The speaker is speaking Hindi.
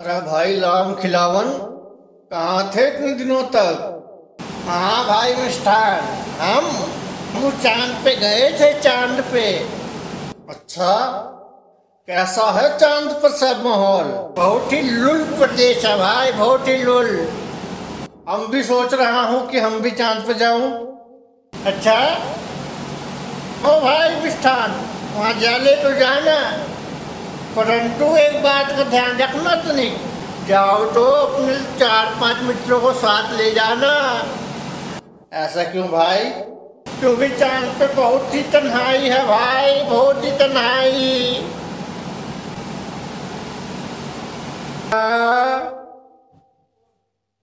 अरे भाई राम खिलावन, कहाँ थे इतने दिनों तक? हाँ भाई मिस्टर हम हम चाँद पे गए थे, चाँद पे। अच्छा कैसा है चाँद पर सब माहौल? बहुत ही लुल प्रदेश है भाई, बहुत ही लुल। हम भी सोच रहा हूँ कि हम भी चाँद पे जाऊँ। अच्छा? ओ भाई, मिष्ठान, वहाँ जाने तो जाना। परंतु एक बात का ध्यान रखना तो नहीं जाओ तो अपने चार पाँच मित्रों को साथ ले जाना। ऐसा क्यों भाई? क्योंकि चाँद पे बहुत ही तन्हाई है भाई बहुत ही तन्हाई। आ,